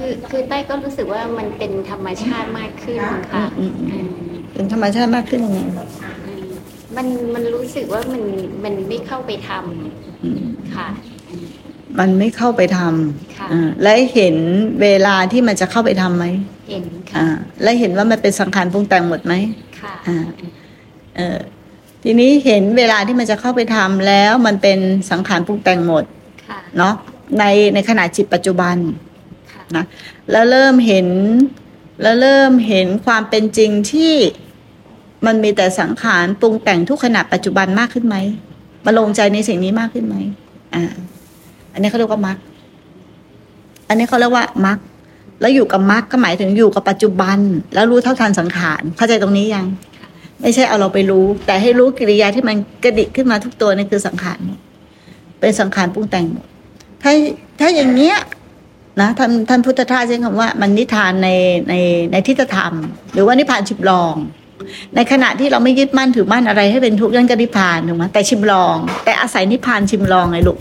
คือคือใต้ก็รู้สึกว่ามันเป็นธรรมชาติมากขึ้นค่ะอืมอืมอืมเป็นธรรมชาติมากขึ้นยังไงอืมมันมันรู้สึกว่ามันมันไม่เข้าไปทำอืมค่ะ มันไม่เข้าไปทค่ะำอ่าและเห็นเวลาที่มันจะเข้าไปทำไหมเห็นอ่าค่ะและเห็นว่ามันเป็นสังขารปรุงแต่งหมดไหมค่ะอ่าเออทีนี้เห็นเวลาที่มันจะเข้าไปทำแล้วมันเป็นสังขารปรุงแต่งหมดค่ะเนาะในในขณะจิตปัจจุบันค่ะ นะแล้วเริ่มเห็นแล้วเริ่มเห็นความเป็นจริงที่มันมีแต่สังขารปรุงแต่งทุกขณะปัจจุบันมากขึ้นไหมมาลงใจในสิ่งนี้มากขึ้นไหมอ่า อันนี้เขาเรียกว่ามักอันนี้เขาเรียกว่ามักแล้วอยู่กับมักก็หมายถึงอยู่กับปัจจุบัน แล้วรู้เท่าทันสังขารเข้าใจตรงนี้ยัง ไม่ใช่เอาเราไปรู้ แต่ให้รู้กิริยาที่มันกระดิกขึ้นมาทุกตัวนี่คือสังขารเป็นสังขารปรุงแต่งหมดถ้าถ้าอย่างเงี้ย นะท่านท่านพุทธทาสใช้คำว่ามันนิทานในในในทิฏฐธรรม หรือว่านิพพานชิมลอง ในขณะที่เราไม่ยึดมั่นถือมั่นอะไรให้เป็นทุกข์นั่นก็นิพพานถูกไหมแต่ชิมลอง แต่อาศัยนิพพานชิมลองไงลูก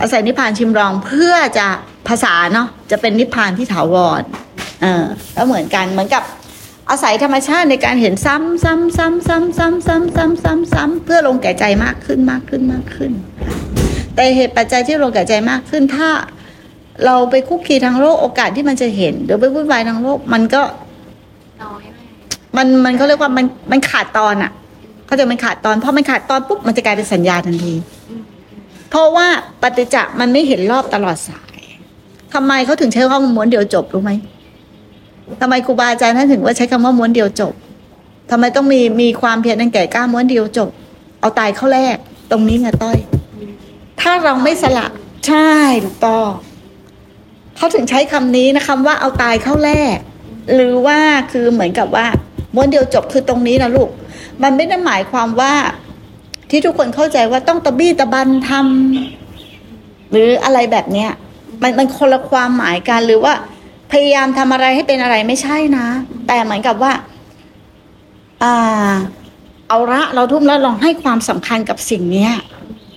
อาศัยนิพพานชิมลองเพื่อจะภาษาเนาะจะเป็นนิพพานที่ถาวรเออแล้วเหมือนกันเหมือนกับอาศัยธรรมชาติในการเห็นซ้ำซ้ำซ้ำซ้ำซ้ำซ้ำซ้ำซ้ำซ้ำเพื่อลงแก่ใจมากขึ้นมากขึ้นมากขึ้น แต่เหตุปัจจัยที่ลงแก่ใจมากขึ้นถ้า เราไปคุกคีทางโลกโอกาสที่มันจะเห็นหรือไปวุ่นวายทางโลกมันก็น้อยมันมันเขาเรียกว่ามันมันขาดตอนอะเขาจะมันขาดตอนพอมันขาดตอนปุ๊บมันจะกลายเป็นสัญญาทันที เพราะว่าปฏิจจมันไม่เห็นรอบตลอดสายทำไมเขาถึงใช้คำว่าม้วนเดียวจบรู้ไหมทำไมครูบาอาจารย์ท่านถึงว่าใช้คำว่าม้วนเดียวจบทำไมต้องมีมีความเพียรอันแก่กล้าม้วนเดียวจบ เอาตายเข้าแรก ตรงนี้ไงต้อย ถ้าเราไม่สละใช่ถูกต้อง เขาถึงใช้คำนี้นะคำว่าเอาตายเข้าแรกหรือว่าคือเหมือนกับว่าม้วนเดียวจบคือตรงนี้นะลูก มันไม่ได้หมายความว่าที่ทุกคนเข้าใจว่าต้องตะบี้ตะบันทำหรืออะไรแบบเนี้ยมันมันคนละความหมายกันหรือว่า พยายามทำอะไรให้เป็นอะไรไม่ใช่นะ แต่เหมือนกับว่า อ่า เอาละเราทุ่มแล้วลองให้ความสำคัญกับสิ่งเนี้ย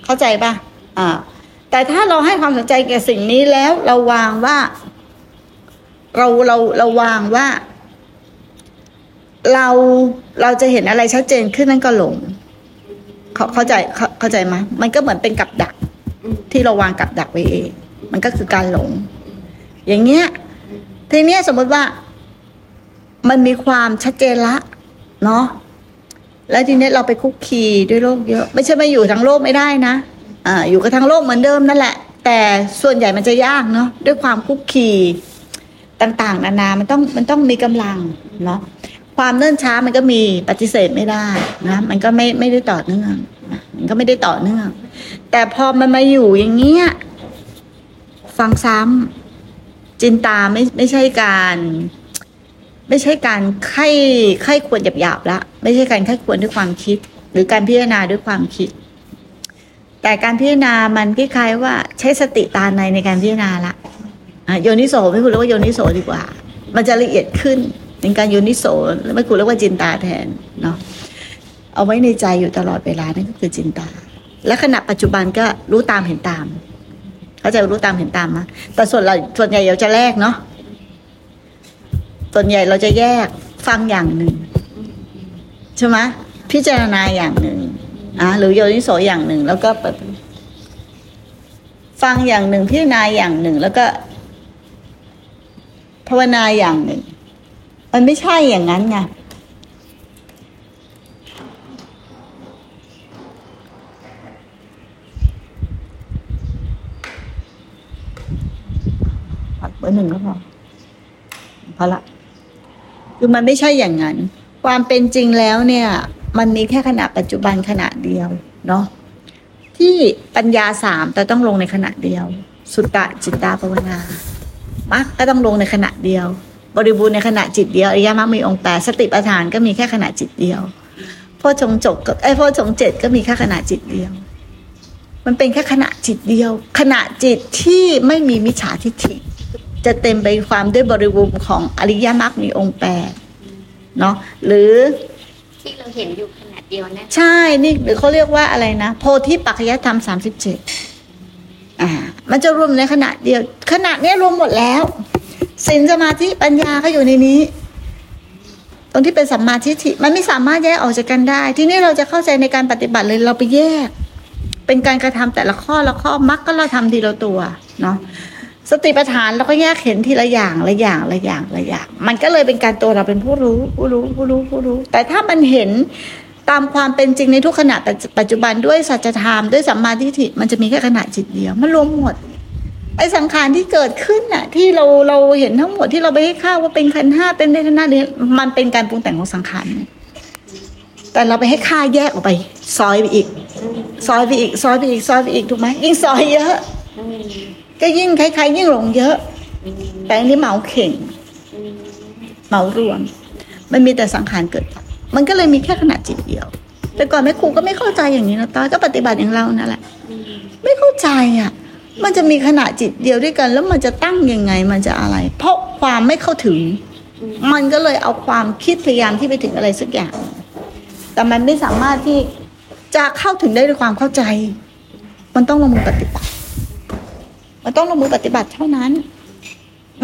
เข้าใจปะอ่า แต่ถ้าเราให้ความสนใจแก่สิ่งนี้แล้วเราวางว่า เราเราเราวางว่า เราเราจะเห็นอะไรชัดเจนขึ้นนั่นก็หลงเขาเข้าใจเข้าเขาใจไหมมันก็เหมือนเป็นกับดัก ที่เราวางกับดักไว้เอง มันก็คือการหลง อย่างเงี้ยทีเนี้ยสมมติว่า มันมีความชัดเจนละเนาะแล้วทีเนี้ยเราไปคุกคีด้วยโลกเยอะ ไม่ใช่มาอยู่ทั้งโลกไม่ได้นะ อ่าอยู่กับทั้งโลกเหมือนเดิมนั่นแหละ แต่ส่วนใหญ่มันจะยากเนาะด้วยความคุกคีต่างๆ นานา มันต้องมันต้องมีกำลังเนาะความเนิ่นช้ามันก็มีปฏิเสธไม่ได้นะ มันก็ไม่ไม่ได้ต่อเนื่องมันก็ไม่ได้ต่อเนื่อง แต่พอมันมาอยู่อย่างเงี้ยฟังซ้ำจินตาไม่ไม่ใช่การ ไม่ใช่การไข้ไข้ควรหยาบๆละไม่ใช่การไข้ควรด้วยความคิด หรือการพิจารณาด้วยความคิด แต่การพิจารณามันคล้ายๆว่าใช้สติตาในในการพิจารณาละโยนิโสไม่คุณเรียกว่าโยนิโสดีกว่า มันจะละเอียดขึ้นเป็นการโยนิโสไม่คุณเรียกว่าจินตาแทนเนาะเอาไว้ในใจอยู่ตลอดเวลานั่นก็คือจินตา และขณะปัจจุบันก็รู้ตามเห็นตาม เข้าใจรู้ตามเห็นตามมะแต่ส่วนเราส่วนใหญ่เราจะแลกเนาะส่วนใหญ่เราจะแยกฟังอย่างหนึ่งใช่ไหมพิจารณาอย่างหนึ่ง อะหรือโยนิโสอย่างหนึ่ง แล้วก็แบบฟังอย่างหนึ่งพิจารณาอย่างหนึ่ง แล้วก็ภาวนาอย่างหนึ่ง มันไม่ใช่อย่างนั้นไงผักเบอร์หนึ่งก็พอพอละ คือมันไม่ใช่อย่างนั้น ความเป็นจริงแล้วเนี่ย มันมีแค่ขณะปัจจุบันขณะเดียวเนาะที่ปัญญาสามแต่ต้องลงในขณะเดียว สุตตะจิตตาภาวนามักก็ต้องลงในขณะเดียว บริบูรณ์ในขณะจิตเดียวอริยมรรคมีองค์แปดสติปัฏฐานก็มีแค่ขณะจิตเดียวพ่อชงจบก็ไอ้พ่อชงเจ็ดก็มีแค่ขณะจิตเดียว มันเป็นแค่ขณะจิตเดียว ขณะจิตที่ไม่มีมิจฉาทิฏฐิจะเต็มไปความด้วยบริบูรณ์ของอริยมรรคมีองค์แปดเนาะหรือ ที่เราเห็นอยู่ขนาดเดียวนะใช่นี่หรือเขาเรียกว่าอะไรนะ โพธิปัจจยธรรมสามสิบเจ็ดอ่า มันจะรวมในขณะเดียวขณะนี้รวมหมดแล้วศีลสมาธิปัญญาก็อยู่ในนี้ ตรงที่เป็นสัมมาทิฏฐิมันไม่สามารถแยกออกจากกันได้ ที่นี่เราจะเข้าใจในการปฏิบัติเลยเราไปแยก เป็นการกระทำแต่ละข้อละข้อมักก็เราทำทีละตัวเนาะ สติปัฏฐานเราก็แยกเห็นทีละอย่างละอย่างละอย่างละอย่าง มันก็เลยเป็นการตัวเราเป็นผู้รู้ผู้รู้ผู้รู้ผู้รู้ แต่ถ้ามันเห็นตามความเป็นจริงในทุกขณะปัจจุบันด้วยสัจธรรมด้วยสัมมาทิฏฐิมันจะมีแค่ขณะจิตเดียวมันรวมหมดไอ้สังขารที่เกิดขึ้นน่ะ ที่เราเราเห็นทั้งหมดที่เราไปให้ข้าวว่าเป็นขันห้าเป็นเวทนาเนี่ยมันเป็นการปรุงแต่งของสังขารแต่เราไปให้ค่าแยกออกไป ซอยไปอีก ซอยไปอีก ซอยไปอีกซอยไปอีกถูกไหมยิ่งซอยเยอะ ก็ยิ่งใครๆยิ่งหลงเยอะ แต่อันนี้เหมาเข่ง เหมารวม มันมีแต่สังขารเกิด มันก็เลยมีแค่ขนาดจิตเดียว แต่ก่อนแม่ครูก็ไม่เข้าใจอย่างนี้นะตาก็ปฏิบัติอย่างเรานั่นแหละ ไม่เข้าใจอะ มันจะมีขณะจิตเดียวด้วยกัน แล้วมันจะตั้งยังไงมันจะอะไร เพราะความไม่เข้าถึง มันก็เลยเอาความคิดพยายามที่ไปถึงอะไรสักอย่าง แต่มันไม่สามารถที่จะเข้าถึงได้ด้วยความเข้าใจ มันต้องลงมือปฏิบัติ มันต้องลงมือปฏิบัติเท่านั้น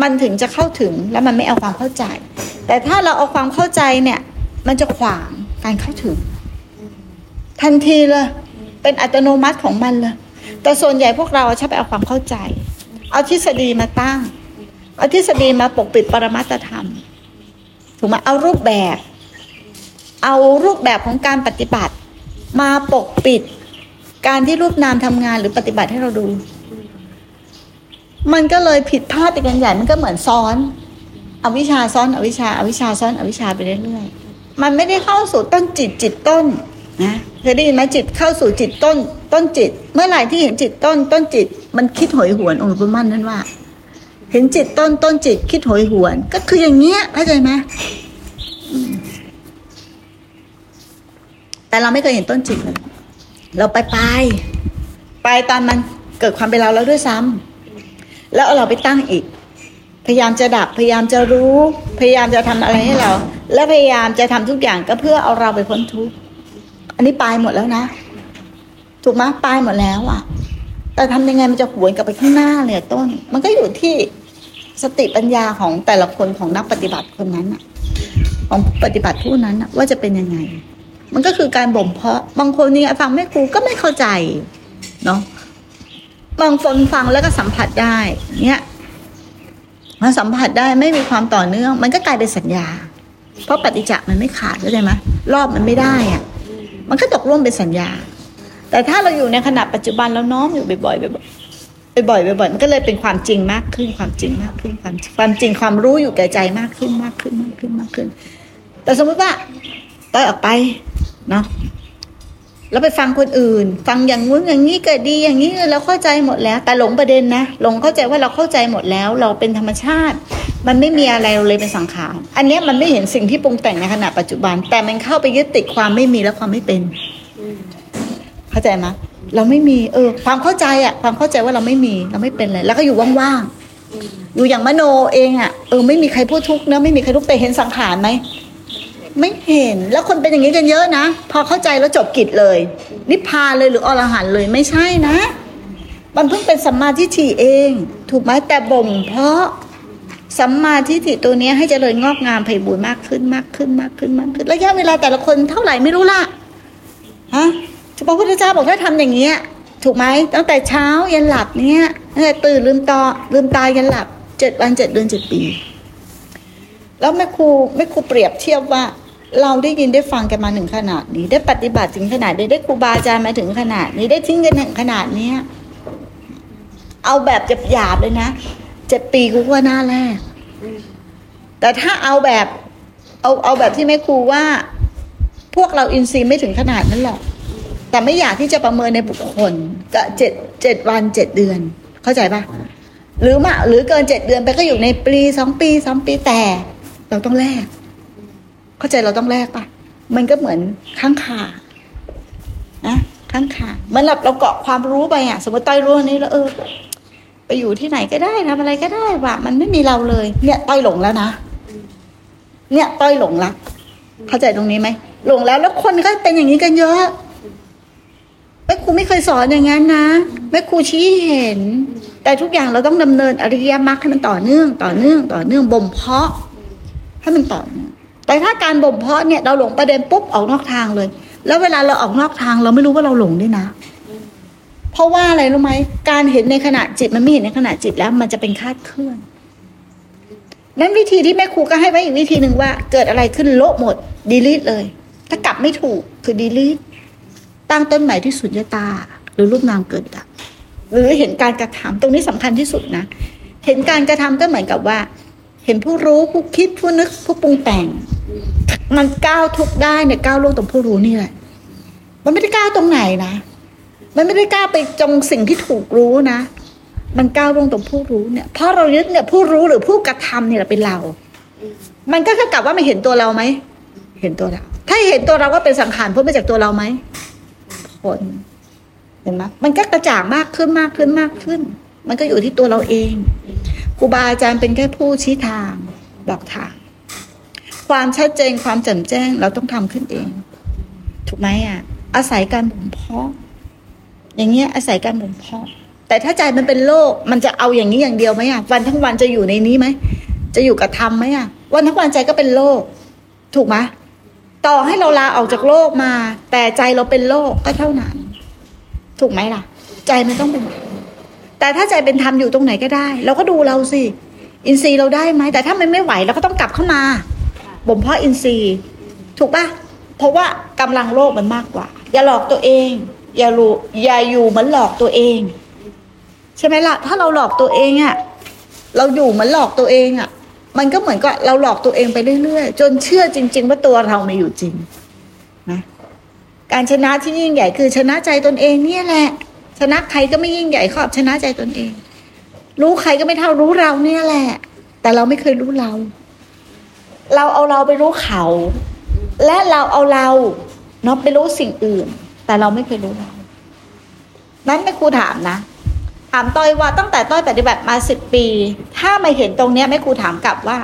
มันถึงจะเข้าถึงแล้วมันไม่เอาความเข้าใจ แต่ถ้าเราเอาความเข้าใจเนี่ย มันจะขวางการเข้าถึง ทันทีเลยเป็นอัตโนมัติของมันเลยแต่ส่วนใหญ่พวกเราชอบไปเอาความเข้าใจ เอาทฤษฎีมาตั้ง เอาทฤษฎีมาปกปิดปรมัตธรรม ถูกไหมเอารูปแบบ เอารูปแบบของการปฏิบัติ มาปกปิด การที่รูปนามทำงานหรือปฏิบัติให้เราดู มันก็เลยผิดพลาดไปกันใหญ่มันก็เหมือนซ้อนอวิชาซ้อนอวิชาอวิชาซ้อนอวิชาไปเรื่อยๆมันไม่ได้เข้าสู่ต้นจิตจิตต้นนะเคยได้ยินไหมจิตเข้าสู่จิตต้น ต้นจิต เมื่อไหร่ที่เห็นจิตต้น ต้นจิต มันคิดหอยหวนองค์บุญมั่นนั่นว่า เห็นจิตต้นต้นจิต คิดหอยหวน ก็คืออย่างเงี้ยเข้าใจไหมแต่เราไม่เคยเห็นต้นจิตเลยเราไปไปไปตอนมันเกิดความเป็นเราแล้วด้วยซ้ำ แล้วเอาเราไปตั้งอีก พยายามจะดับพยายามจะรู้ พยายามจะทำอะไรให้เรา และพยายามจะทำทุกอย่างก็เพื่อเอาเราไปพ้นทุกข์อันนี้ปลายหมดแล้วนะ ถูกไหมปลายหมดแล้วอะ แต่ทำยังไงมันจะหวนกลับไปข้างหน้าเลยต้น มันก็อยู่ที่สติปัญญาของแต่ละคนของนักปฏิบัติคนนั้นอะของปฏิบัติผู้นั้นน่ะว่าจะเป็นยังไง มันก็คือการบ่มเพาะ บางคนนี่ฟังแม่ครูก็ไม่เข้าใจ เนาะ บางคนฟังแล้วก็สัมผัสได้เนี่ยมันสัมผัสได้ไม่มีความต่อเนื่อง มันก็กลายเป็นสัญญา เพราะปฏิจจมันไม่ขาดเข้าใจไหมรอบมันไม่ได้อะมันก็ตกร่วมเป็นสัญญา แต่ถ้าเราอยู่ในขณะปัจจุบันแล้วน้อมอยู่บ่อยๆบ่อยๆบ่อยๆบ่อยๆมันก็เลยเป็นความจริงมากขึ้นความจริงมากขึ้นความความจริงความรู้อยู่แก่ใจมากขึ้นมากขึ้นมากขึ้นมากขึ้น แต่สมมติว่าต้อยออกไปเนาะ แล้วไปฟังคนอื่น ฟังอย่างงู้นอย่างนี้กิดดีอย่างนี้เราเข้าใจหมดแล้ว แต่หลงประเด็นนะหลงเข้าใจว่าเราเข้าใจหมดแล้ว เราเป็นธรรมชาติ มันไม่มีอะไรเราเลยเป็นสังขารอันนี้มันไม่เห็นสิ่งที่ปรุงแต่งในขณะปัจจุบัน แต่มันเข้าไปยึดติดความไม่มีและความไม่เป็นเข้าใจไหมเราไม่มีเออ ความเข้าใจอะความเข้าใจว่าเราไม่มีเราไม่เป็นเลยแล้วก็อยู่ว่างๆอยู่อย่างมโนเองอะเออไม่มีใครพูดทุกข์นะไม่มีใครทุกข์แต่เห็นสังขารไหม ไม่เห็นแล้วคนเป็นอย่างนี้กันเยอะนะ พอเข้าใจแล้วจบกิจเลย นิพพานเลยหรืออรหันต์เลยไม่ใช่นะ มันเพิ่งเป็นสัมมาทิฏฐิเอง ถูกไหมแต่บ่มเพราะสัมมาทิฏฐิตัวนี้ให้เจริญงอกงามไพบูรมากขึ้นมากขึ้นมากขึ้นมากขึ้นระยะเวลาแต่ละคนเท่าไหร่ไม่รู้ละฮะพระพุทธเจ้าบอกถ้าทำอย่างเงี้ย ถูกไหมตั้งแต่เช้ายันหลับเนี้ยตั้งแต่ตื่นลืมตาลืมตายันหลับเจ็ดวันเจ็ดเดือนเจ็ดปี แล้วแม่ครูแม่ครูเปรียบเทียบว่า เราได้ยินได้ฟังกันมาถึงขนาดนี้ ได้ปฏิบัติถึงขนาดนี้ได้ครูบาอาจารย์มาถึงขนาดนี้ได้ทิ้งกันถึงขนาดเนี้ยเอาแบบหยาบๆเลยนะเจ็ดปีกูว่าหน้าแรก แต่ถ้าเอาแบบ เอาเอาแบบที่แม่ครูว่า พวกเราอินทรีย์ไม่ถึงขนาดนั้นหรอกแต่ไม่อยากที่จะประเมินในบุคคลก็เจ็ดเจ็ดวันเจ็ดเดือน เข้าใจปะหรือมาหรือเกินเจ็ดเดือนไปก็อยู่ในปีสองปีสามปีแต่ เราต้องแลก เข้าใจเราต้องแลกปะมันก็เหมือนข้างขานะข้างขาเหมือนเราเราเกาะความรู้ไปอะ สมมติต้อยรู้อันนี้แล้วเออ ไปอยู่ที่ไหนก็ได้ทำอะไรก็ได้ว่ะมันไม่มีเราเลย เนี่ยต้อยหลงแล้วนะเนี่ยต้อยหลงละเข้าใจตรงนี้ไหมหลงแล้วแล้วคนก็เป็นอย่างนี้กันเยอะแม่ครูไม่เคยสอนอย่างนั้นนะแม่ครูชี้เห็น แต่ทุกอย่างเราต้องดำเนินอริยมรรคให้มันต่อเนื่อง ต่อเนื่อง ต่อเนื่องบ่มเพาะ ให้มันต่อเนื่อง แต่ถ้าการบ่มเพาะเนี่ยเราหลงประเด็นปุ๊บออกนอกทางเลย แล้วเวลาเราออกนอกทาง เราไม่รู้ว่าเราหลงด้วยนะ เพราะว่าอะไรรู้ไหมการเห็นในขณะจิตมันไม่เห็นในขณะจิตแล้ว มันจะเป็นคาดเคลื่อนนั้นวิธีที่แม่ครูก็ให้ไว้อีกวิธีหนึ่งว่า เกิดอะไรขึ้นโละหมดดีลิทเลย ถ้ากลับไม่ถูกคือดีลิทตั้งต้นใหม่ที่สุญญตา หรือรูปนามเกิดดับหรือเห็นการกระทำตรงนี้สำคัญที่สุดนะ เห็นการกระทำก็เหมือนกับว่า เห็นผู้รู้ผู้คิดผู้นึกผู้ปรุงแต่ง มันก้าวทุกได้เนี่ยก้าวลงตรงผู้รู้นี่แหละ มันไม่ได้ก้าวตรงไหนนะ มันไม่ได้ก้าวไปจงสิ่งที่ถูกรู้นะ มันก้าวลงตรงผู้รู้เนี่ย เพราะเรายึดเนี่ยผู้รู้หรือผู้กระทำเนี่ยเป็นเรา มันก็เท่ากับว่าไม่เห็นตัวเราไหม เห็นตัวเรา ถ้าเห็นตัวเราว่าเป็นสังขารพ้นมาจากตัวเราไหมพ้นเห็นไหมมันก็กระจ่างมากขึ้นมากขึ้นมากขึ้น มันก็อยู่ที่ตัวเราเองครูบาอาจารย์เป็นแค่ผู้ชี้ทางบอกทาง ความชัดเจนความแจ่มแจ้ง เราต้องทำขึ้นเอง ถูกไหมอะ อาศัยการบ่มเพาะอย่างเงี้ยอาศัยการบ่มเพาะแต่ถ้าใจมันเป็นโลกมันจะเอาอย่างนี้อย่างเดียวไหมอะวันทั้งวันจะอยู่ในนี้ไหมจะอยู่กับธรรมไหมอะ วันทั้งวันใจก็เป็นโลก ถูกไหมต่อให้เราลาออกจากโลกมา แต่ใจเราเป็นโลกก็เท่านั้น ถูกไหมล่ะ ใจมันต้องเป็นธรรมแต่ถ้าใจเป็นธรรมอยู่ตรงไหนก็ได้ เราก็ดูเราสิอินทรีย์เราได้ไหมแต่ถ้ามันไม่ไหวเราก็ต้องกลับเข้ามา บ่มเพาะอินทรีย์ ถูกปะเพราะว่ากำลังโลกมันมากกว่า อย่าหลอกตัวเอง อย่ารู้อย่าอยู่เหมือนหลอกตัวเอง ใช่ไหมล่ะ ถ้าเราหลอกตัวเองอะเราอยู่เหมือนหลอกตัวเองอะมันก็เหมือนกับเราหลอกตัวเองไปเรื่อยๆ จนเชื่อจริง ๆ ว่าตัวเราไม่อยู่จริงนะการชนะที่ยิ่งใหญ่คือชนะใจตนเองเนี่ยแหละ ชนะใครก็ไม่ยิ่งใหญ่ขอบชนะใจตนเอง รู้ใครก็ไม่เท่ารู้เราเนี่ยแหละ แต่เราไม่เคยรู้เรา เราเอาเราไปรู้เขา และเราเอาเราเนาะไปรู้สิ่งอื่น แต่เราไม่เคยรู้เรานั้นแม่ครูถามนะ ถามต้อยว่าตั้งแต่ต้อยปฏิบัติมาสิบปี ถ้าไม่เห็นตรงเนี้ยแม่ครูถามกลับว่า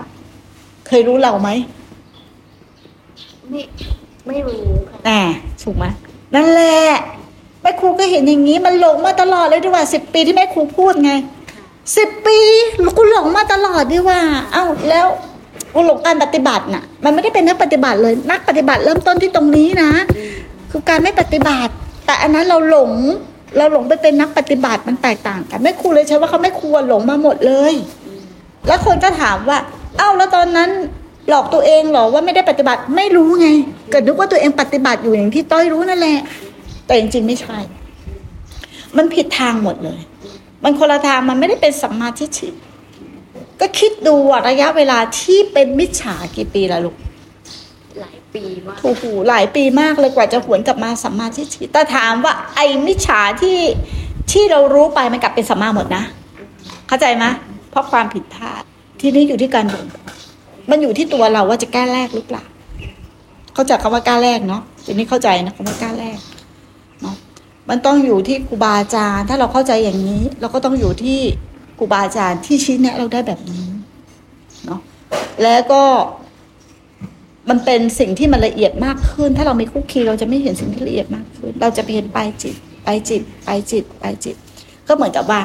เคยรู้เราไหมไม่ไม่รู้ค่ะแน่ถูกไหมนั่นแหละแม่ครูก็เห็นอย่างนี้มันหลงมาตลอดเลยดีกว่าสิบปีที่แม่ครูพูดไงสิบปีกูหลงมาตลอดดีว่า เอ้าแล้ว กูหลงการปฏิบัติน่ะ มันไม่ได้เป็นนักปฏิบัติเลย นักปฏิบัติเริ่มต้นที่ตรงนี้นะ คือการไม่ปฏิบัติ แต่อันนั้นเราหลง เราหลงไปเป็นนักปฏิบัติมันแตกต่างกันแม่ครูเลยใช้ว่าเขาไม่ควรหลงมาหมดเลย แล้วคนก็ถามว่า เอ้าแล้วตอนนั้นหลอกตัวเองเหรอว่าไม่ได้ปฏิบัติไม่รู้ไง เกิดนึกว่าตัวเองปฏิบัติอยู่อย่างที่ต้อยรู้นั่นแหละ แต่จริงๆไม่ใช่ มันผิดทางหมดเลย มันคนละทางมันไม่ได้เป็นสัมมาทิฏฐิ ก็คิดดูอะระยะเวลาที่เป็นมิจฉากี่ปีละลูกหลายปีมากโอ้โหหลายปีมากเลยกว่าจะหวนกลับมาสัมมาทิฏฐิแต่ถามว่าไอ้มิจฉาที่ที่เรารู้ไปมันกลับเป็นสัมมาหมดนะ เข้าใจไหมเพราะความผิดพลาดที่นี้อยู่ที่การบ่มมันอยู่ที่ตัวเราว่าจะแก้แรกหรือเปล่าเข้าใจคำว่าก้าแรกเนาะทีนี้เข้าใจนะคำว่าก้าแรกเนาะมันต้องอยู่ที่ครูบาอาจารย์ถ้าเราเข้าใจอย่างนี้ เราก็ต้องอยู่ที่ ครูบาอาจารย์ที่ชี้แนะเราได้แบบนี้เนาะแล้วก็มันเป็นสิ่งที่มันละเอียดมากขึ้น ถ้าเราไม่คุกคีเราจะไม่เห็นสิ่งที่ละเอียดมากขึ้น เราจะไปเห็นปลายจิตปลายจิตปลายจิตปลายจิต ก็เหมือนกับว่า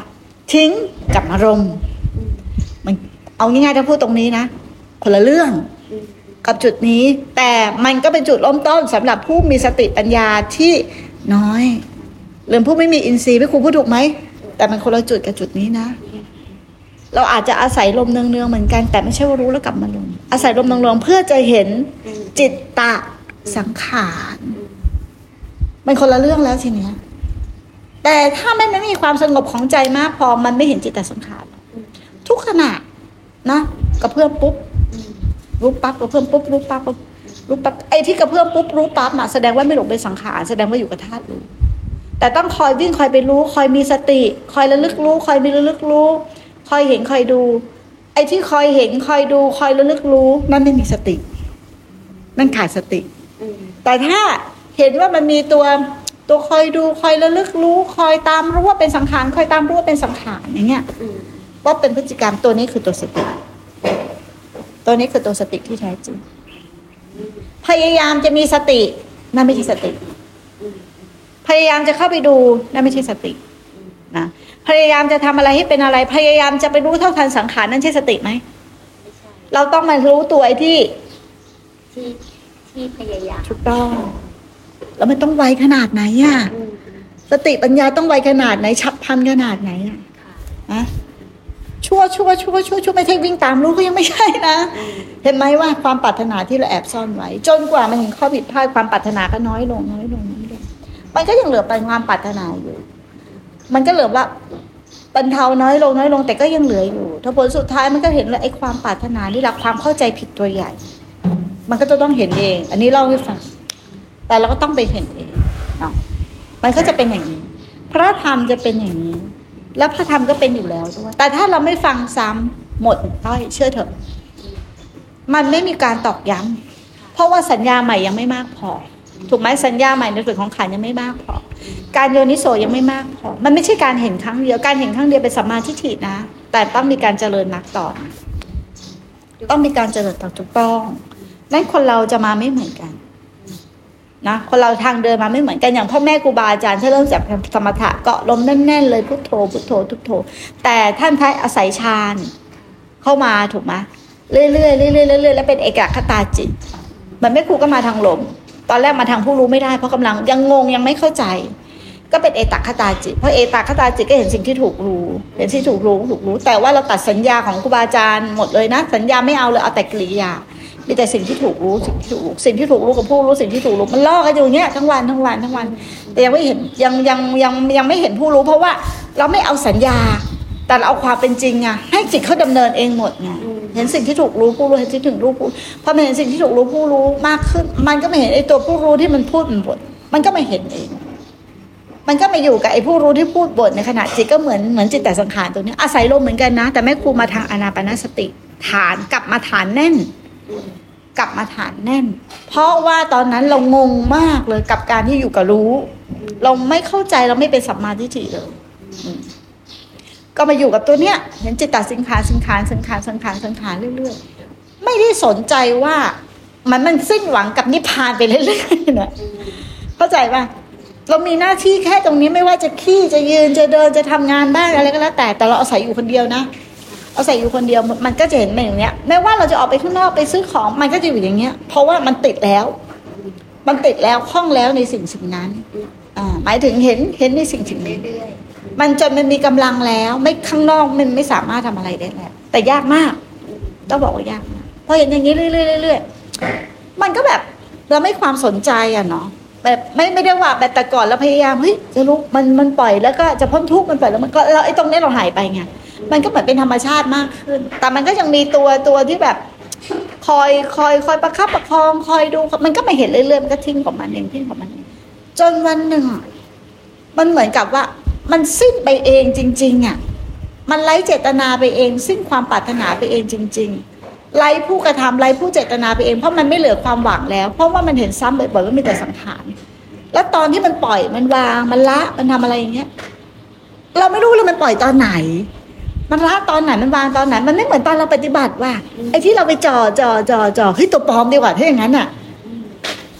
ทิ้งกับอารมณ์มันเอาง่ายๆถ้าพูดตรงนี้นะคนละเรื่องกับจุดนี้ แต่มันก็เป็นจุดเริ่มต้นสำหรับผู้มีสติปัญญาที่น้อยหรือผู้ไม่มีอินทรีย์ไม่ครูพูดถูกไหมแต่มันคนละจุดกับจุดนี้นะ เราอาจจะอาศัยลมเนืองๆเหมือนกัน แต่ไม่ใช่ว่ารู้แล้วกลับมาลงอาศัยลมเนืองๆเพื่อจะเห็นอืมจิตตะสังขารมันคนละเรื่องแล้วทีเนี้ย แต่ถ้าไม่ไม่มีความสงบของใจมากพอมันไม่เห็นจิตตสังขารทุกขณะนะกระเพื่อมปุ๊บอืมรู้ปั๊บกระเพื่อมปุ๊บรู้ปั๊บปุ๊บรู้ปั๊บไอ้ที่กระเพื่อมปุ๊บรู้ปั๊บอะแสดงว่าไม่หลงเป็นสังขารแสดงว่าอยู่กับธาตุรู้แต่ต้องคอยวิ่งคอยไปรู้ คอยมีสติ คอยระลึกรู้ คอยมีระลึกรู้ คอยเห็นคอยดู ไอ้ที่คอยเห็นคอยดูคอยระลึกรู้นั่นไม่มีสติ นั่นขาดสติอืมแต่ถ้าเห็นว่ามันมีตัวตัวคอยดูคอยระลึกรู้ คอยตามรู้ว่าเป็นสังขารคอยตามรู้ว่าเป็นสังขารอย่างเงี้ยอืมว่าเป็นพฤติกรรมตัวนี้คือตัวสติ ตัวนี้คือตัวสติที่แท้จริง พยายามจะมีสตินั่นไม่ใช่สติอืมพยายามจะเข้าไปดูนั่นไม่ใช่สตินะ พยายามจะทำอะไรให้เป็นอะไร พยายามจะไปรู้เท่าทันสังขารนั่นใช่สติไหมไม่ใช่เราต้องมารู้ตัวไอ้ที่ ที่ที่พยายามถูกต้อง แล้วมันต้องไวขนาดไหนอะอืมอืมสติปัญญาต้องไวขนาดไหน ฉับพลันขนาดไหนอะค่ะอะชั่วชั่วชั่วชั่วชั่วไม่ใช่วิ่งตามรู้ก็ยังไม่ใช่นะอืมเห็นไหมว่าความปรารถนาที่เราแอบซ่อนไว้ จนกว่ามันเห็นข้อผิดพลาดความปรารถนาก็น้อยลงน้อยลงน้อยลงมันก็ยังเหลือเป็นความปรารถนาอยู่ มันก็เหลือว่าบรรเทาน้อยลงน้อยลงแต่ก็ยังเหลืออยู่ถ้าผลสุดท้ายมันก็เห็นว่าไอ้ความปรารถนานี่แหละความเข้าใจผิดตัวใหญ่ มันก็จะต้องเห็นเอง อันนี้เล่าให้ฟังแต่เราก็ต้องไปเห็นเองเนาะมันก็จะเป็นอย่างนี้ พระธรรมจะเป็นอย่างนี้ แล้วพระธรรมก็เป็นอยู่แล้วด้วยแต่ถ้าเราไม่ฟังซ้ำหมดต้อยเชื่อเถอะ มันไม่มีการตอกย้ำเพราะว่าสัญญาใหม่ยังไม่มากพอ ถูกไหมสัญญาใหม่ในส่วนของขันยังไม่มากพอ การโยนิโสยังไม่มากพอ มันไม่ใช่การเห็นครั้งเดียว การเห็นครั้งเดียวเป็นสัมมาทิฏฐินะ แต่ต้องมีการเจริญนักต่อนะต้องมีการเจริญต่อถูกต้อง นั่นคนเราจะมาไม่เหมือนกันนะคนเราทางเดินมาไม่เหมือนกันอย่างพ่อแม่ครูบาอาจารย์ถ้าเริ่มจากสมถะเกาะลมแน่นๆเลยพุทโธพุทโธพุทโธ แต่ท่านท้ายอาศัยฌานเข้ามาถูกไหมเรื่อยๆเรื่อยๆเรื่อยๆแล้วเป็นเอกคตาจิต มันไม่ครูก็มาทางลม ตอนแรกมาทางผู้รู้ไม่ได้เพราะกำลังยังงงยังไม่เข้าใจ ก็เป็นเอตัคตาจิต เพราะเอตัคตาจิตก็เห็นสิ่งที่ถูกรู้ เห็นที่ถูกรู้ถูกรู้ แต่ว่าเราตัดสัญญาของครูบาอาจารย์หมดเลยนะ สัญญาไม่เอาเลยเอาแต่กริยามีแต่สิ่งที่ถูกรู้สิ่งที่ถูกรู้สิ่งที่ถูกรู้กับผู้รู้สิ่งที่ถูกรู้มันลอกกันอยู่เงี้ยทั้งวันทั้งวันทั้งวัน แต่ยังไม่เห็นยังยังยังยังไม่เห็นผู้รู้ เพราะว่าเราไม่เอาสัญญา แต่เราเอาความเป็นจริงอะให้จิตเขาดำเนินเองหมดไงเห็นสิ่งที่ถูกรู้ผู้รู้เห็นสิ่งที่ถึงรู้ผู้พอมันเห็นสิ่งที่ถูกรู้ผู้รู้มากขึ้น มันก็ไม่เห็นไอ้ตัวผู้รู้ที่มันพูดมันบ่นมันก็ไม่เห็นเอง มันก็มาอยู่กับไอ้ผู้รู้ที่พูดบ่นในขณะจิตก็เหมือนเหมือนจิตแต่สังขารตัวนี้ อาศัยลมเหมือนกันนะ แต่แม่ครูมาทางอานาปานสติ ฐานกลับมาฐานแน่น กลับมาฐานแน่น เพราะว่าตอนนั้นเรางงมากเลยกับการที่อยู่กับรู้ เราไม่เข้าใจเราไม่เป็นสัมมาทิฏฐิเลยอืม ก็มาอยู่กับตัวเนี้ยเห็นจิตตสิงขารสิงขารสังขารสังขารสังขารเรื่อยๆ ไม่ได้สนใจว่ามันมันสิ้นหวังกับนิพพานไปเรื่อยๆนะเข้าใจป่ะเรามีหน้าที่แค่ตรงนี้ไม่ว่าจะขี้จะยืนจะเดินจะทำงานบ้างอะไรก็แล้วแต่แต่เราอาศัยอยู่คนเดียวนะอาศัยอยู่คนเดียวมันก็จะเห็นมันอย่างเนี้ยแม้ว่าเราจะออกไปข้างนอกไปซื้อของมันก็จะอยู่อย่างเงี้ย เพราะว่ามันติดแล้ว มันติดแล้วคล่องแล้วในสิ่งสิ่งนั้น หมายถึงเห็นเห็นในสิ่งสิ่งนี้เรื่อยมันจนมันมีกำลังแล้ว ไม่ข้างนอกมันไม่สามารถทำอะไรได้แล้วแต่ยากมากต้องบอกว่ายากมากพอเห็นอย่างนี้เรื่อยๆเรื่อยๆมันก็แบบเราไม่ความสนใจอะเนาะแบบไม่ไม่ได้ว่าแบบแต่ก่อนเราพยายามเฮ้ยจะรู้มันมันปล่อยแล้วก็จะพ้นทุกข์มันปล่อยแล้วมันก็แล้วไอ้ตรงนี้เราหายไปไงมันก็เหมือนเป็นธรรมชาติมากขึ้น แต่มันก็ยังมีตัวตัวที่แบบคอยคอยคอยประคับประคองคอยดูมันก็ไม่เห็นเรื่อยๆมันก็ทิ้งของมันเองทิ้งของมันเอง จนวันหนึ่ง มันเหมือนกับว่า มันสิ้นไปเองจริง ๆอะมันไร้เจตนาไปเอง สิ้นความปรารถนาไปเองจริง ๆ ไร้ผู้กระทำไร้ผู้เจตนาไปเอง เพราะมันไม่เหลือความหวังแล้ว เพราะว่ามันเห็นซ้ำบ่อยๆว่ามีแต่สังขารแล้วตอนที่มันปล่อยมันวางมันละมันทำอะไรอย่างเงี้ย เราไม่รู้เลยมันปล่อยตอนไหน มันละตอนไหนมันวางตอนไหน มันไม่เหมือนตอนเราปฏิบัติว่าไอ้ที่เราไปจ่อจ่อจ่อจ่อเฮ้ยตัวปลอมดีกว่าถ้าอย่างนั้นอะ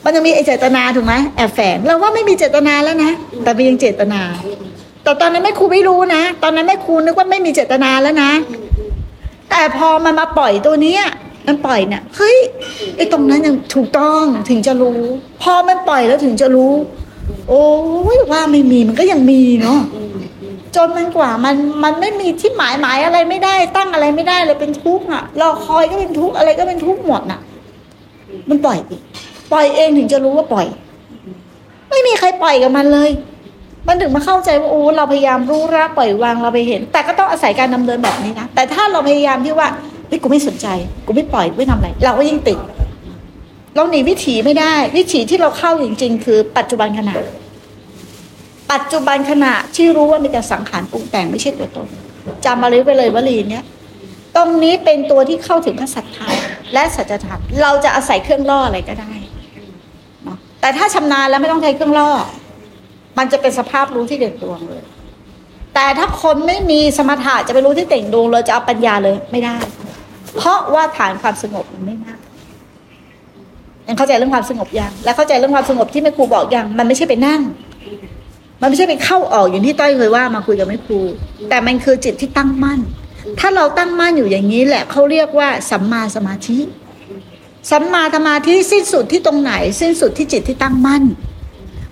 มันยังมีไอเจตนาถูกไหมแอบแฝงเราว่าไม่มีเจตนาแล้วนะแต่มันยังเจตนา แต่ตอนนั้นแม่ครูไม่รู้นะ ตอนนั้นแม่ครูนึกว่าไม่มีเจตนาแล้วนะ แต่พอมันมาปล่อยตัวเนี้ยมันปล่อยเนี่ยเฮ้ยไอตรงนั้นยังถูกต้องถึงจะรู้ พอมันปล่อยแล้วถึงจะรู้ โอ้ยว่าไม่มีมันก็ยังมีเนาะจนมันกว่ามันมันไม่มีที่หมายหมายอะไรไม่ได้ ตั้งอะไรไม่ได้เลยเป็นทุกข์อะรอคอยก็เป็นทุกข์อะไรก็เป็นทุกข์หมดน่ะ มันปล่อยเอง ปล่อยเองถึงจะรู้ว่าปล่อย ไม่มีใครปล่อยกับมันเลย มันถึงมาเข้าใจว่าโอ้เราพยายามรู้รักปล่อยวางเราไปเห็น แต่ก็ต้องอาศัยการดำเนินแบบนี้นะแต่ถ้าเราพยายามที่ว่าเฮ้ยกูไม่สนใจกูไม่ปล่อยกูไม่ทำอะไรเราก็ยิ่งติดเราหนีวิถีไม่ได้ วิถีที่เราเข้าจริง ๆ คือ ปัจจุบันขณะ ปัจจุบันขณะที่รู้ว่ามีแต่สังขารปรุงแต่งไม่ใช่ตัวตนจำมาเลยไปเลยวลีเนี้ยตรงนี้เป็นตัวที่เข้าถึงพระสัจธรรมและสัจธรรมเราจะอาศัยเครื่องล่ออะไรก็ได้ แต่ถ้าชำนาญแล้วไม่ต้องใช้เครื่องล่อ มันจะเป็นสภาพรู้ที่เด่นดวงเลย แต่ถ้าคนไม่มีสมถะจะไปรู้ที่เต่งดวงเลยจะเอาปัญญาเลยไม่ได้ เพราะว่าฐานความสงบมันไม่มากยังเข้าใจเรื่องความสงบยัง และเข้าใจเรื่องความสงบที่แม่ครูบอกยัง มันไม่ใช่ไปนั่ง มันไม่ใช่ไปเข้าออกอย่างที่ต้อยเคยว่ามาคุยกับแม่ครู แต่มันคือจิตที่ตั้งมั่น ถ้าเราตั้งมั่นอยู่อย่างนี้แหละเขาเรียกว่าสัมมาสมาธิ สัมมาสมาธิสิ้นสุดที่ตรงไหน สิ้นสุดที่จิตที่ตั้งมั่น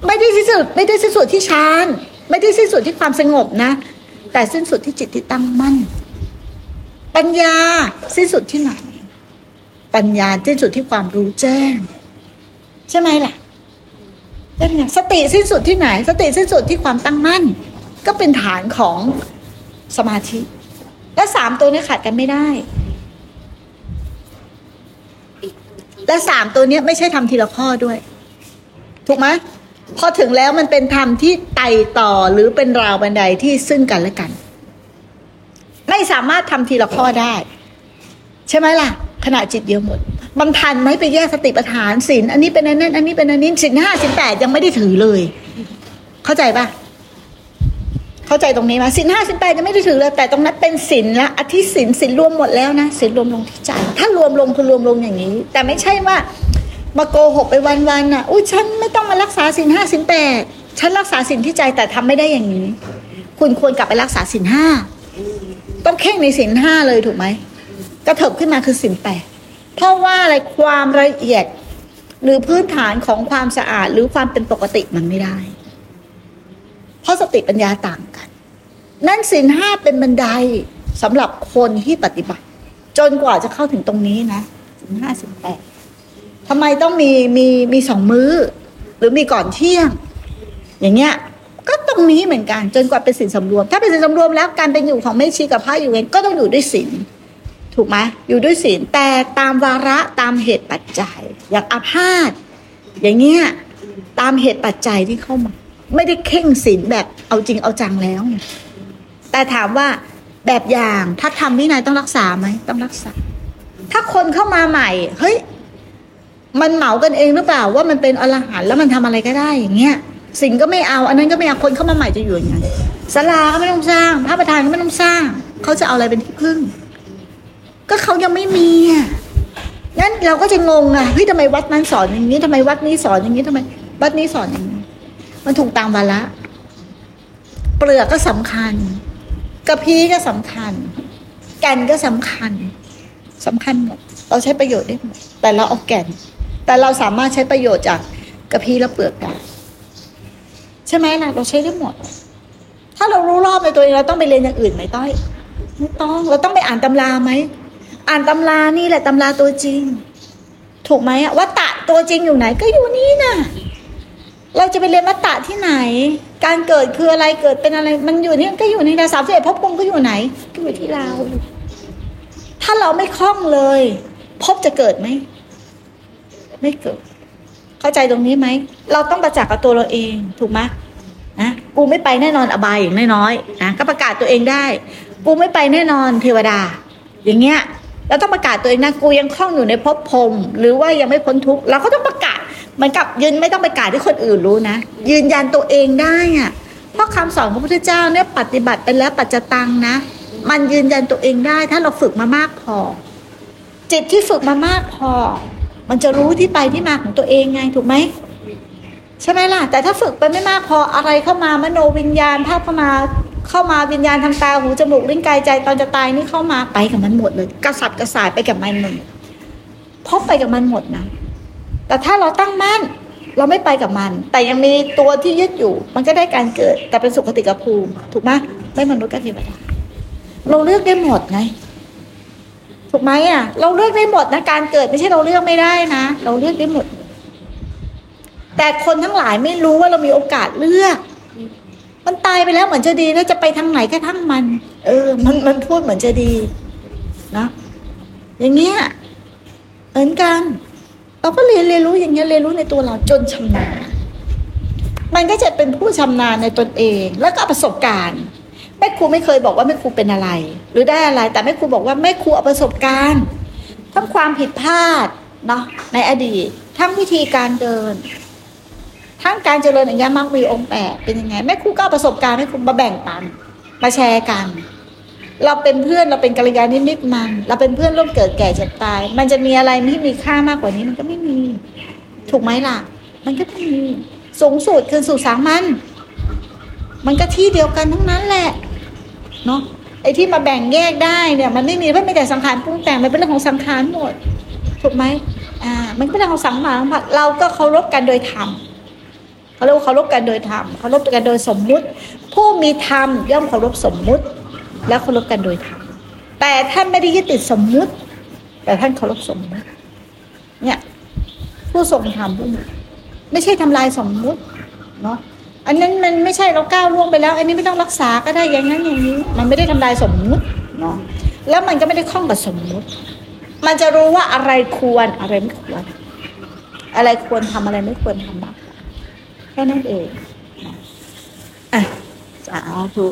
ไม่ได้สิ้นสุด ไม่ได้สิ้นสุดที่ฌานไม่ได้สิ้นสุดที่ความสงบนะ แต่สิ้นสุดที่จิตที่ตั้งมั่น ปัญญาสิ้นสุดที่ไหน ปัญญาสิ้นสุดที่ความรู้แจ้ง ใช่ไหมล่ะเป็นไงสติสิ้นสุดที่ไหน สติสิ้นสุดที่ความตั้งมั่น ก็เป็นฐานของสมาธิ และสามตัวนี้ขาดกันไม่ได้ และสามตัวเนี้ยไม่ใช่ทำทีละข้อด้วย ถูกไหมพอถึงแล้วมันเป็นธรรมที่ไต่ต่อหรือเป็นราวบันไดที่ซึ่งกันและกัน ไม่สามารถทำทีละข้อได้ ใช่ไหมล่ะ ขณะจิตเดียวหมดมันทันไหมไปแยกสติปัฏฐานศีลอันนี้เป็นอันนั้นอันนี้เป็นอันนี้ศีลห้าศีลแปดยังไม่ได้ถือเลย เข้าใจปะ เข้าใจตรงนี้ไหมศีลห้าศีลแปดยังไม่ได้ถือเลยแต่ตรงนั้นเป็นศีลละอธิศีลศีลรวมหมดแล้วนะศีลรวมลงที่ใจ ถ้ารวมลงคือรวมลงอย่างนี้ แต่ไม่ใช่ว่ามาโกหกไปวันๆน่ะอุ้ยฉันไม่ต้องมารักษาศีลห้าศีลแปดฉันรักษาศีลที่ใจแต่ทำไม่ได้อย่างนี้ คุณควรกลับไปรักษาศีลห้าต้องเข่งในศีลห้าเลยถูกไหมกระเถิบขึ้นมาคือศีลแปดเพราะว่าอะไรความละเอียดหรือพื้นฐานของความสะอาดหรือความเป็นปกติมันไม่ได้ ราะสติปัญญาต่างกัน นั่นศีลห้าเป็นบันไดสำหรับคนที่ปฏิบัติ จนกว่าจะเข้าถึงตรงนี้นะศีลห้าศีลแปดทำไมต้องมีมีมีสองมื้อ หรือมีก่อนเที่ยง อย่างเงี้ยก็ตรงนี้เหมือนกันจนกว่าเป็นสินสำรวม ถ้าเป็นสินสำรวมแล้วการเป็นอยู่ของแม่ชีกับพระอยู่เองก็ต้องอยู่ด้วยศีลถูกไหมอยู่ด้วยศีลแต่ตามวาระตามเหตุปัจจัย อย่างอาพาธอย่างเงี้ยตามเหตุปัจจัยที่เข้ามา ไม่ได้เข่งศีลแบบเอาจริงเอาจังแล้ว แต่ถามว่าแบบอย่างถ้าทำวินัยต้องรักษาไหมต้องรักษา ถ้าคนเข้ามาใหม่ เฮ้ย มันเหมากันเองหรือเปล่าว่ามันเป็นอรหันต์แล้วมันทำอะไรก็ได้อย่างเงี้ยสิ่งก็ไม่เอา อันนั้นก็ไม่เอาคนเข้ามาใหม่จะอยู่ยังไงศาลาก็ไม่ต้องสร้างพระประธานก็ไม่ต้องสร้าง เขาจะเอาอะไรเป็นที่พึ่ง ก็เขายังไม่มีอะงั้นเราก็จะงงอะเฮ้ยทำไมวัดนั้นสอนอย่างนี้ทำไมวัดนี้สอนอย่างนี้ทำไม วัดนี้สอนอย่างนี้ มันถูกตามวาระเปลือกก็สำคัญ กระพี้ก็สำคัญ แก่นก็สำคัญสำคัญหมดเราใช้ประโยชน์ได้หมดแต่เราเอาแก่น แต่เราสามารถใช้ประโยชน์จากกระพี้และเปลือกได้ใช่ไหมล่ะเราใช้ได้หมด ถ้าเรารู้รอบในตัวเองเราต้องไปเรียนอย่างอื่นไหมต้อยไม่ต้องเราต้องไปอ่านตำราไหมอ่านตำรานี่แหละตำราตัวจริง ถูกไหมอะวัตตะตัวจริงอยู่ไหนก็อยู่นี่น่ะ เราจะไปเรียนวัตตะที่ไหน การเกิดคืออะไรเกิดเป็นอะไร มันอยู่นี่ก็อยู่ในดาสามสิบเอ็ดภพภูมิก็อยู่ไหน ก็อยู่ที่เรา ถ้าเราไม่คล่องเลยภพจะเกิดไหมไม่เกิด เข้าใจตรงนี้ไหม เราต้องประจักษ์กับตัวเราเองถูกไหมนะกูไม่ไปแน่นอนอบายอย่างน้อยๆนะก็ประกาศตัวเองได้ กูไม่ไปแน่นอนเทวดา อย่างเงี้ยเราต้องประกาศตัวเองนะกูยังคล่องอยู่ในภพพรหมหรือว่ายังไม่พ้นทุกข์เราก็ต้องประ เหมือนกับยืนไม่ต้องไประกาศให้คนอื่นรู้นะ ยืนยันตัวเองได้อะเพราะคำสอนของพระพุทธเจ้าเนี่ยปฏิบัติไปแล้วปัจจตังนะ มันยืนยันตัวเองได้ ถ้าเราฝึกมามากพอ จิตที่ฝึกมามากพอ มันจะรู้ที่ไปที่มาของตัวเองไงถูกไหมใช่ไหมล่ะ แต่ถ้าฝึกไปไม่มากพออะไรเข้ามามโนวิญญาณภาพเข้ามาเข้ามาวิญญาณทางตาหูจมูกลิ้นกายใจตอนจะตายนี่เข้ามาไปกับมันหมดเลย กระสับกระส่ายไปกับมันหมดพบไปกับมันหมดนะ แต่ถ้าเราตั้งมั่นเราไม่ไปกับมัน แต่ยังมีตัวที่ยึดอยู่ มันก็ได้การเกิด แต่เป็นสุขติกภูมิ ถูกไหมไม่มนุษย์ก็เทวดาเราเลือกได้หมดไงถูกไหมอะ เราเลือกได้หมดนะการเกิดไม่ใช่เราเลือกไม่ได้นะเราเลือกได้หมด แต่คนทั้งหลายไม่รู้ว่าเรามีโอกาสเลือก มันตายไปแล้วเหมือนจะดีแล้วจะไปทางไหนก็ทั้งมัน เออ มันมันพูดเหมือนจะดีนะอย่างเงี้ยเหมือนกัน เราก็เรียนเรียนรู้อย่างเงี้ยเรียนรู้ในตัวเราจนชำนาญมันก็จะเป็นผู้ชำนาญในตนเอง แล้วก็ประสบการณ์แม่ครูไม่เคยบอกว่าแม่ครูเป็นอะไร หรือได้อะไร แต่แม่ครูบอกว่าแม่ครูเอาประสบการณ์ ทั้งความผิดพลาดเนาะในอดีต ทั้งวิธีการเดิน ทั้งการเจริญอย่างเงี้ยมักมีองค์แปดเป็นยังไงแม่ครูก็เอาประสบการณ์ให้คุณมาแบ่งปัน มาแชร์กัน เราเป็นเพื่อนเราเป็นกัลยาณมิตรมัน เราเป็นเพื่อนร่วมเกิดแก่เจ็บตาย มันจะมีอะไรที่มีค่ามากกว่านี้มันก็ไม่มี ถูกไหมล่ะ มันก็ไม่มีสูงสุดคือสู่สามัญมันก็ที่เดียวกันทั้งนั้นแหละเนาะไอ้ที่มาแบ่งแยกได้เนี่ยมันไม่มีเพราะไม่แต่สังขารปรุงแต่งมันเป็นเรื่องของสังขารหมด ถูกไหมอ่า มันเป็นเรื่องของสังขารเราก็เคารพกันโดยธรรมเขาเรียกว่าเคารพกันโดยธรรมเคารพกันโดยสมมุติ ผู้มีธรรมย่อมเคารพสมมุติ และเคารพกันโดยธรรมแต่ท่านไม่ได้ยึดติดสมมุติ แต่ท่านเคารพสมมุติเนี่ยผู้ทรงธรรมผู้มีไม่ใช่ทำลายสมมุติเนาะอันนั้นมันไม่ใช่เราก้าวล่วงไปแล้ว อันนี้ไม่ต้องรักษาก็ได้อย่างนั้นอย่างนี้ มันไม่ได้ทำลายสมมุติเนาะแล้วมันก็ไม่ได้ข้องกับสมมุติ มันจะรู้ว่าอะไรควรอะไรไม่ควร อะไรควรทำอะไรไม่ควรทำบ้างแค่นั้นเองเนาะอะสาธุ